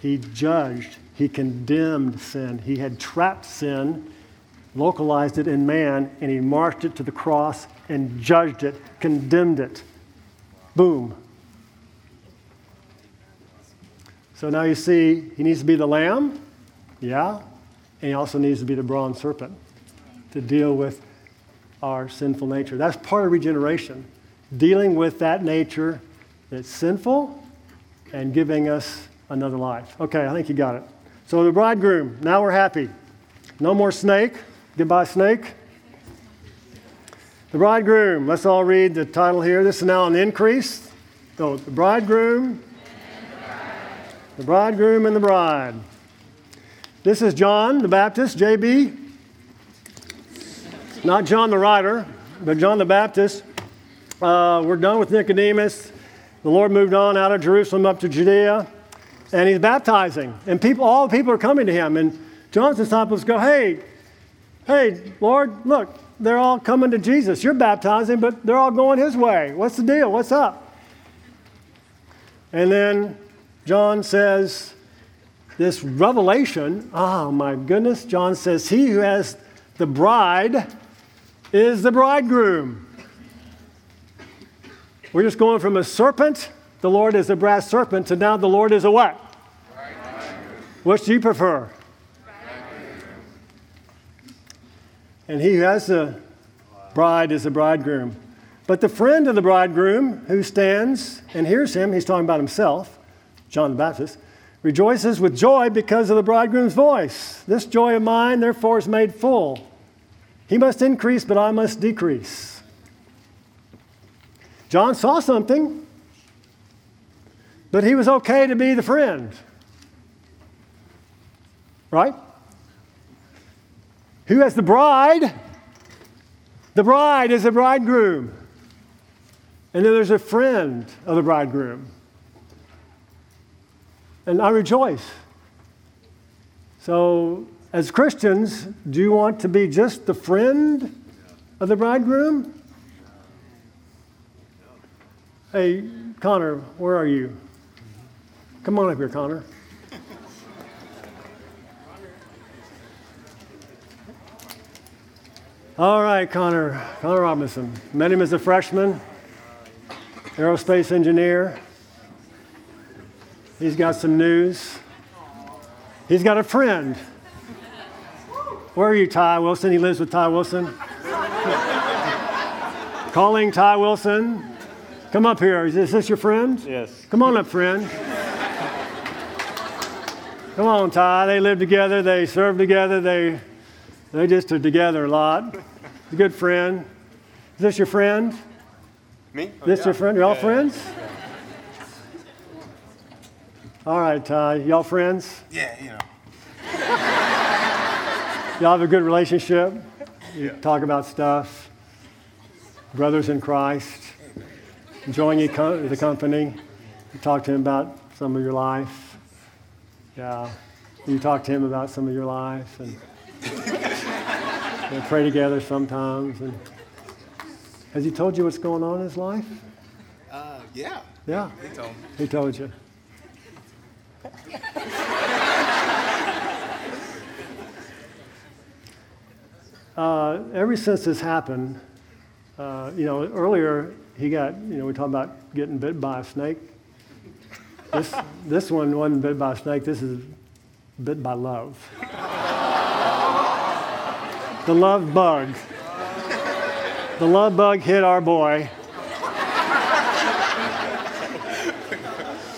He judged he condemned sin. He had trapped sin, localized it in man, and he marched it to the cross and judged it, condemned it. Boom. So now you see, he needs to be the lamb, yeah, and he also needs to be the bronze serpent to deal with our sinful nature. That's part of regeneration, dealing with that nature that's sinful and giving us another life. Okay, I think you got it. So the bridegroom, now we're happy. No more snake. Goodbye, snake. The bridegroom, let's all read the title here. This is now an increase. So the bridegroom, the bridegroom and the bride. This is John the Baptist, JB. Not John the writer, but John the Baptist. Uh, we're done with Nicodemus. The Lord moved on out of Jerusalem up to Judea and he's baptizing. And people, all the people are coming to him. And John's disciples go, Hey, hey, Lord, look, they're all coming to Jesus. You're baptizing, but they're all going his way. What's the deal? What's up? And then John says, this revelation, oh my goodness, John says, He who has the bride is the bridegroom. We're just going from a serpent, the Lord is a brass serpent, to now the Lord is a what? Which do you prefer? And he who has the bride is the bridegroom. But the friend of the bridegroom who stands and hears him, he's talking about himself, John the Baptist, rejoices with joy because of the bridegroom's voice. This joy of mine, therefore, is made full. He must increase, but I must decrease. John saw something, but he was okay to be the friend. Right? Who has the bride? The bride is the bridegroom. And then there's a friend of the bridegroom. And I rejoice. So, as Christians, do you want to be just the friend of the bridegroom? Hey, Connor, where are you? Come on up here, Connor. All right, Connor, Connor Robinson. Met him as a freshman, aerospace engineer. He's got some news. He's got a friend. Where are you, Ty Wilson? He lives with Ty Wilson. Calling Ty Wilson. Come up here. Is this, is this your friend? Yes. Come on up, friend. Come on, Ty. They live together. They serve together. They, they just are together a lot. a good friend. Is this your friend? Me? Oh, This yeah. your friend? You all Yeah, friends? All right, Ty. Y'all friends? Yeah, you know. Y'all have a good relationship? You talk about stuff. Brothers in Christ. Enjoying your co- the company. You talk to him about some of your life. Yeah. You talk to him about some of your life and pray together sometimes. And has he told you what's going on in his life? Uh, yeah. Yeah. He told me. He told you. uh, ever since this happened, uh, you know, earlier he got, you know, we talk about getting bit by a snake. This, this one wasn't bit by a snake, this is bit by love. the love bug. The love bug hit our boy.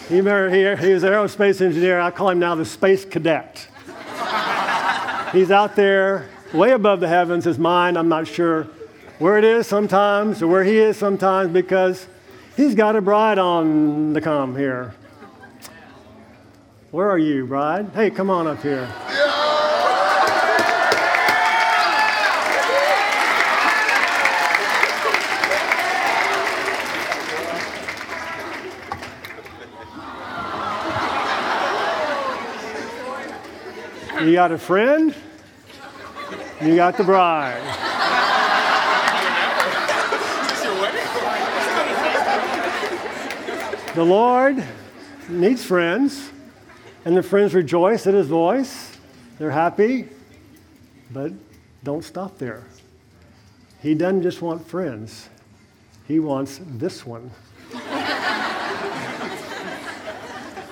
He, remember, he, he was an aerospace engineer. I call him now the space cadet. He's out there way above the heavens. His mind, I'm not sure where it is sometimes or where he is sometimes because he's got a bride on the come here. Where are you, bride? Hey, come on up here. You got a friend, you got the bride. The Lord needs friends, and the friends rejoice at his voice. They're happy, but don't stop there. He doesn't just want friends, he wants this one.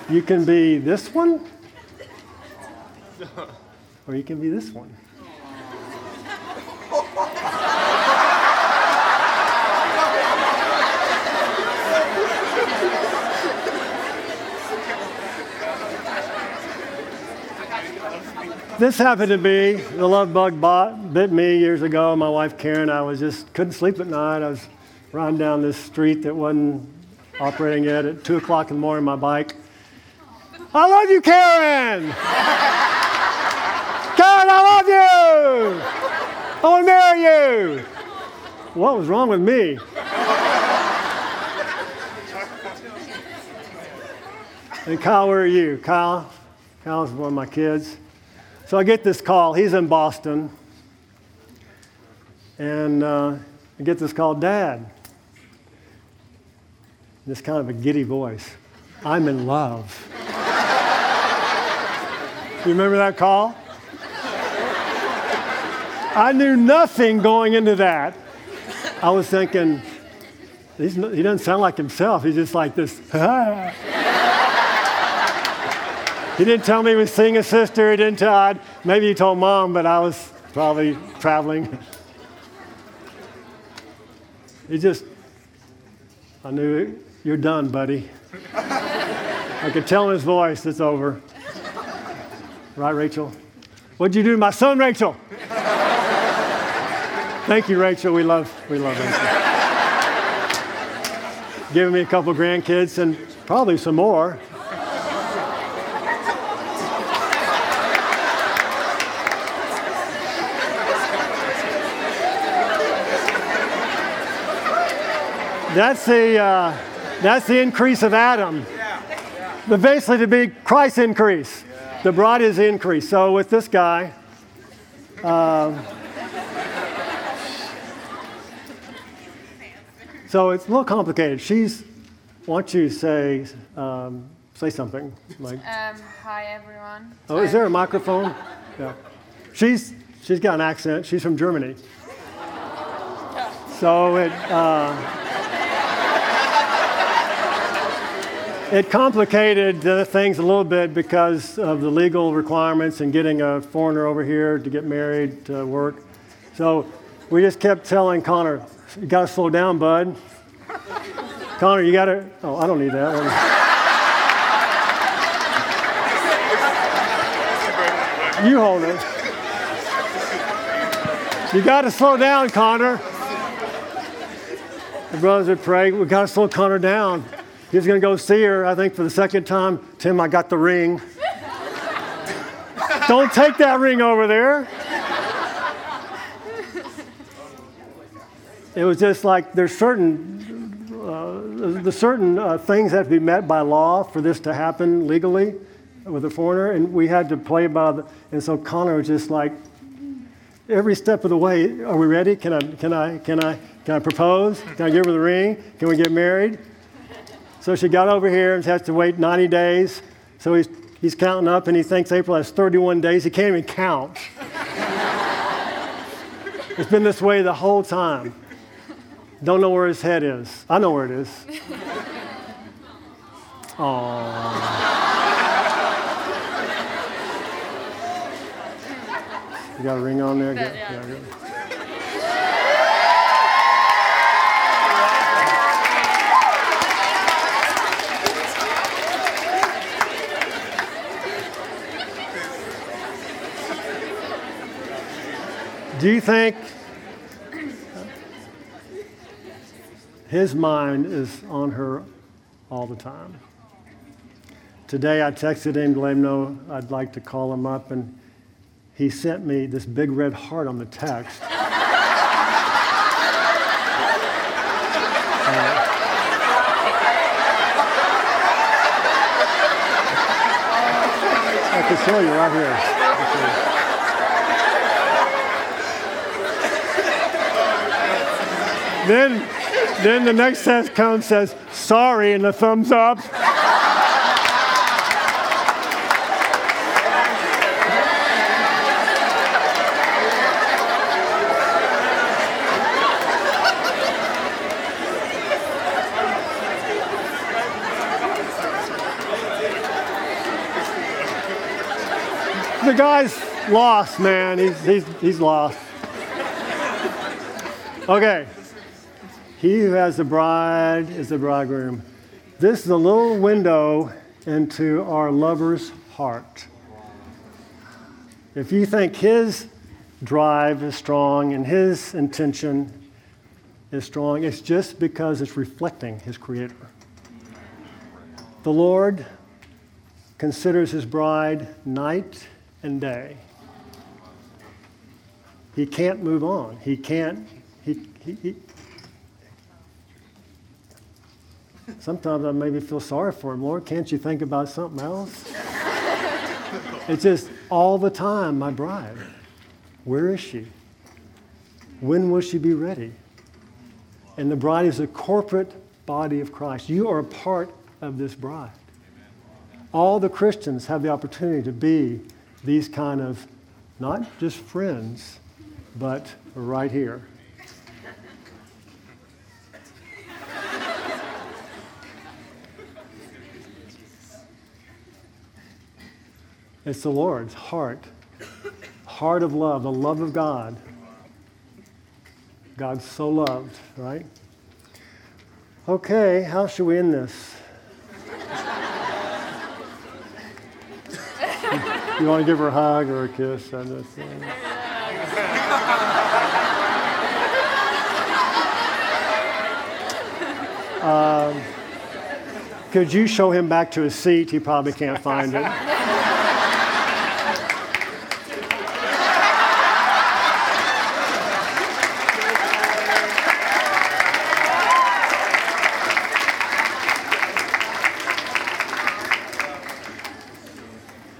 you can be this one, or you can be this one. This happened to be the love bug bought, bit me years ago. My wife Karen, I was just couldn't sleep at night. I was riding down this street that wasn't operating yet at two o'clock in the morning. On my bike. I love you, Karen. Karen, I love you. I want to marry you. What was wrong with me? And Kyle, where are you? Kyle? Kyle's one of my kids. So I get this call. He's in Boston. And uh, I get this call, Dad. This kind of a giddy voice. I'm in love. you remember that call? I knew nothing going into that. I was thinking, he doesn't sound like himself. He's just like this. He didn't tell me he was seeing a sister. He didn't tell. I'd, maybe he told mom, but I was probably traveling. He just, I knew you're done, buddy. I could tell in his voice it's over. Right, Rachel? What'd you do to my son, Rachel? Thank you, Rachel. We love, we love Rachel. Giving me a couple grandkids and probably some more. That's the, uh, that's the increase of Adam. But basically, to be Christ's increase. The bride is increase. So with this guy, um, so it's a little complicated. She's, why don't you say, um, say something? Like, Um, hi everyone. oh, is there a microphone? Yeah. She's, she's got an accent. She's from Germany. So it, uh, it complicated things a little bit because of the legal requirements and getting a foreigner over here to get married to work. So we just kept telling Connor, you got to slow down, bud. Connor, you got to. Oh, I don't need that one. You hold it. You got to slow down, Connor. The brothers would pray. We got to slow Connor down. He's going to go see her, I think, for the second time. Tim, I got the ring. Don't take that ring over there. It was just like there's certain, uh, the certain uh, things have to be met by law for this to happen legally with a foreigner, and we had to play by the. And so Connor was just like, every step of the way, are we ready? Can I, can I, can I, can I propose? Can I give her the ring? Can we get married? So she got over here and has to wait 90 days. So he's, he's counting up and he thinks April has 31 days. He can't even count. it's been this way the whole time. Don't know where his head is. I know where it is. Aww. You got a ring on there? Good. yeah. Yeah, Do you think his mind is on her all the time? Today I texted him to let him know I'd like to call him up, and he sent me this big red heart on the text. Uh, I can show you right here. Then, then the next test comes says sorry and a thumbs up. The guy's lost, man. He's, he's, he's lost. Okay. He who has the bride is the bridegroom. This is a little window into our lover's heart. If you think his drive is strong and his intention is strong, it's just because it's reflecting his Creator. The Lord considers his bride night and day. He can't move on. He can't, he, he, he, Sometimes I maybe feel sorry for him. Lord, can't you think about something else? it's just all the time, my bride. Where is she? When will she be ready? And the bride is a corporate body of Christ. You are a part of this bride. All the Christians have the opportunity to be these kind of not just friends, but right here. It's the Lord's heart, heart of love, the love of God. God so loved, right? Okay, how should we end this? you want to give her a hug or a kiss? I just, uh, Um, could you show him back to his seat? He probably can't find it.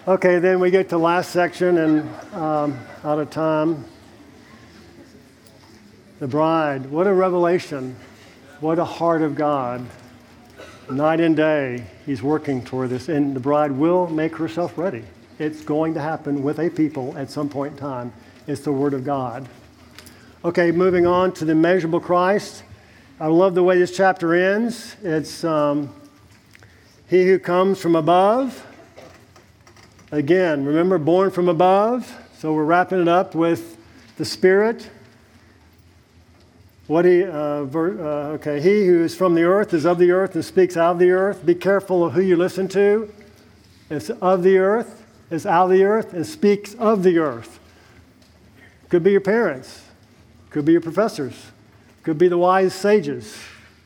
Okay, then we get to last section and um, out of time. The bride, what a revelation. What a heart of God. Night and day, He's working toward this, and the bride will make herself ready. It's going to happen with a people at some point in time. It's the Word of God. Okay, moving on to the immeasurable Christ. I love the way this chapter ends. It's um, He who comes from above. Again, remember, born from above. So we're wrapping it up with the Spirit. What he, uh, ver, uh, okay, he who is from the earth is of the earth and speaks out of the earth. Be careful of who you listen to. It's of the earth, it's out of the earth, and speaks of the earth. Could be your parents, could be your professors, could be the wise sages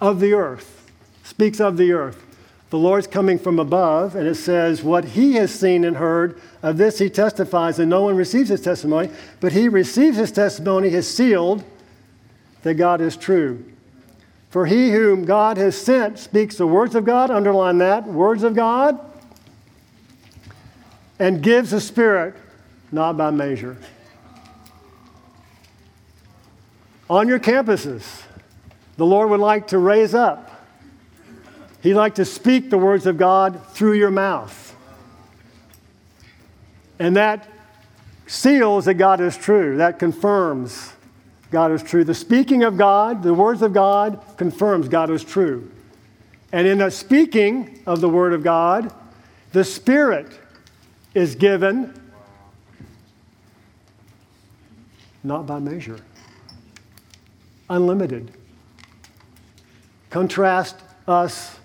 of the earth, speaks of the earth. The Lord's coming from above, and it says, What he has seen and heard, of this he testifies, and no one receives his testimony, but he receives his testimony, is sealed that God is true. For he whom God has sent speaks the words of God, underline that, words of God, and gives the Spirit not by measure. On your campuses, the Lord would like to raise up. He'd like to speak the words of God through your mouth. And that seals that God is true, that confirms God is true. The speaking of God, the words of God, confirms God is true. And in the speaking of the Word of God, the Spirit is given not by measure, unlimited. Contrast us,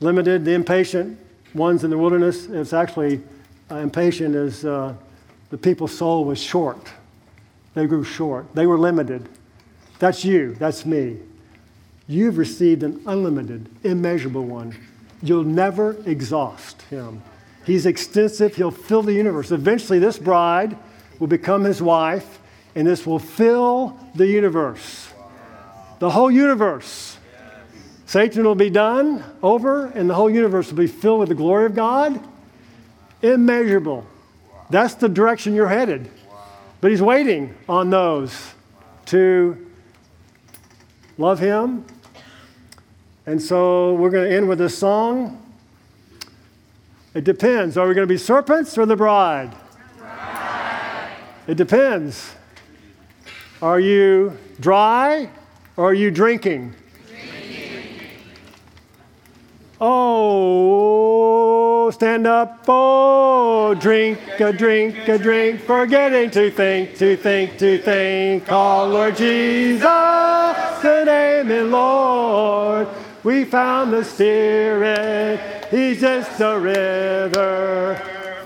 limited, the impatient ones in the wilderness. It's actually uh, impatient as uh, the people's soul was short. They grew short. They were limited. That's you. That's me. You've received an unlimited, immeasurable one. You'll never exhaust him. He's extensive. He'll fill the universe. Eventually, this bride will become his wife, and this will fill the universe. The whole universe. Satan will be done over, and the whole universe will be filled with the glory of God. Immeasurable. That's the direction you're headed. But he's waiting on those to love him. And so we're going to end with this song. It depends. Are we going to be serpents or the bride? bride? It depends. Are you dry or are you drinking? drinking? Oh, stand up. Oh, drink a drink a drink, forgetting to think, to think, to think. Call Lord Jesus, the name in Lord. We found the Spirit, He's just a river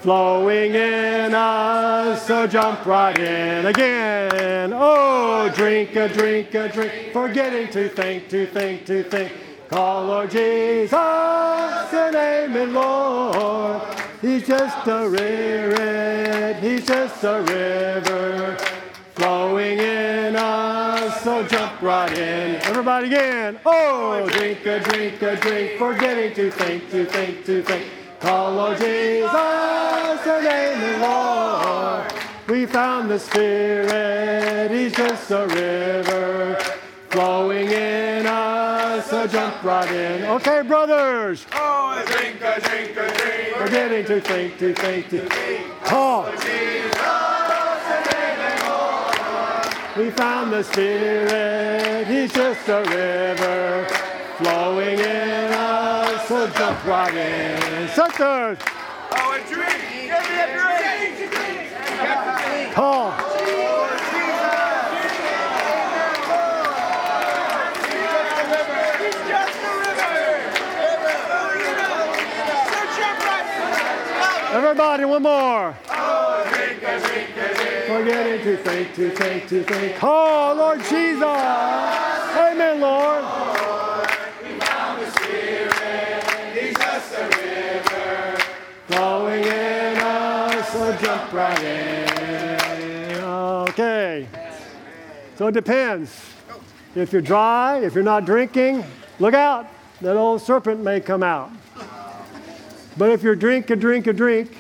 flowing in us. So jump right in again. Oh, drink a drink a drink, forgetting to think, to think, to think. Call Lord Jesus, in Lord. He's just a river, he's just a river flowing in us. So jump right in. Everybody again. Oh, drink a drink a drink, forgetting to think, to think, to think. Call Lord Jesus, of Lord. We found the Spirit, He's just a river flowing in us. So jump right in. Okay, brothers. Oh, a drink, a drink, a drink. Forgetting to think, to think, to think. Call. We found the Spirit, He's just a river flowing in us. So jump right in. Sisters, Oh, a drink. Give me a drink. call. He's just a river. So jump right in. One more. Oh, drink, a drink, a drink. Forgetting to think, to think, to think. Call Lord Jesus. Amen, Lord. Flowing in us, so jump right in. Okay. So it depends. If you're dry, if you're not drinking, look out. That old serpent may come out. But if you're drink a drink a drink,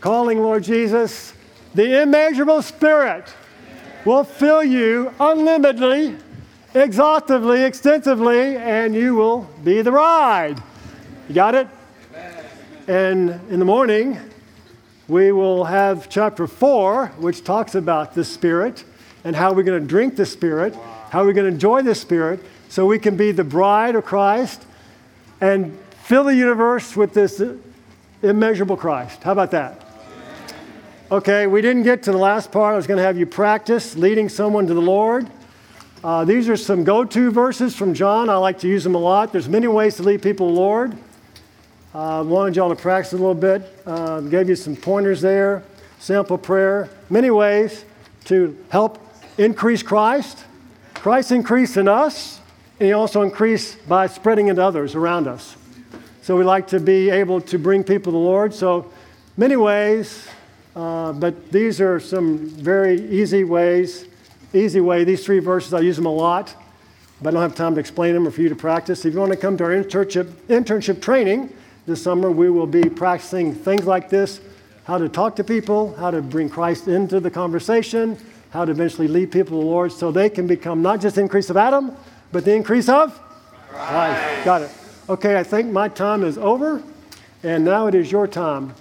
calling Lord Jesus, the immeasurable Spirit will fill you unlimitedly, exhaustively, extensively, and you will be the bride. You got it? And in the morning, we will have chapter four, which talks about the Spirit and how we're going to drink the Spirit, how we're going to enjoy the Spirit, so we can be the bride of Christ and fill the universe with this immeasurable Christ. How about that? Okay, we didn't get to the last part. I was going to have you practice leading someone to the Lord. Uh, these are some go-to verses from John. I like to use them a lot. There's many ways to lead people to the Lord. Uh, wanted y'all to practice a little bit. Uh, gave you some pointers there. Sample prayer. Many ways to help increase Christ. Christ increased in us, and He also increased by spreading into others around us. So we like to be able to bring people to the Lord. So many ways, uh, but these are some very easy ways easy way. These three verses, I use them a lot, but I don't have time to explain them or for you to practice. If you want to come to our internship, internship training this summer, we will be practicing things like this how to talk to people, how to bring Christ into the conversation, how to eventually lead people to the Lord so they can become not just the increase of Adam, but the increase of Christ. Got it. Okay, I think my time is over, and now it is your time.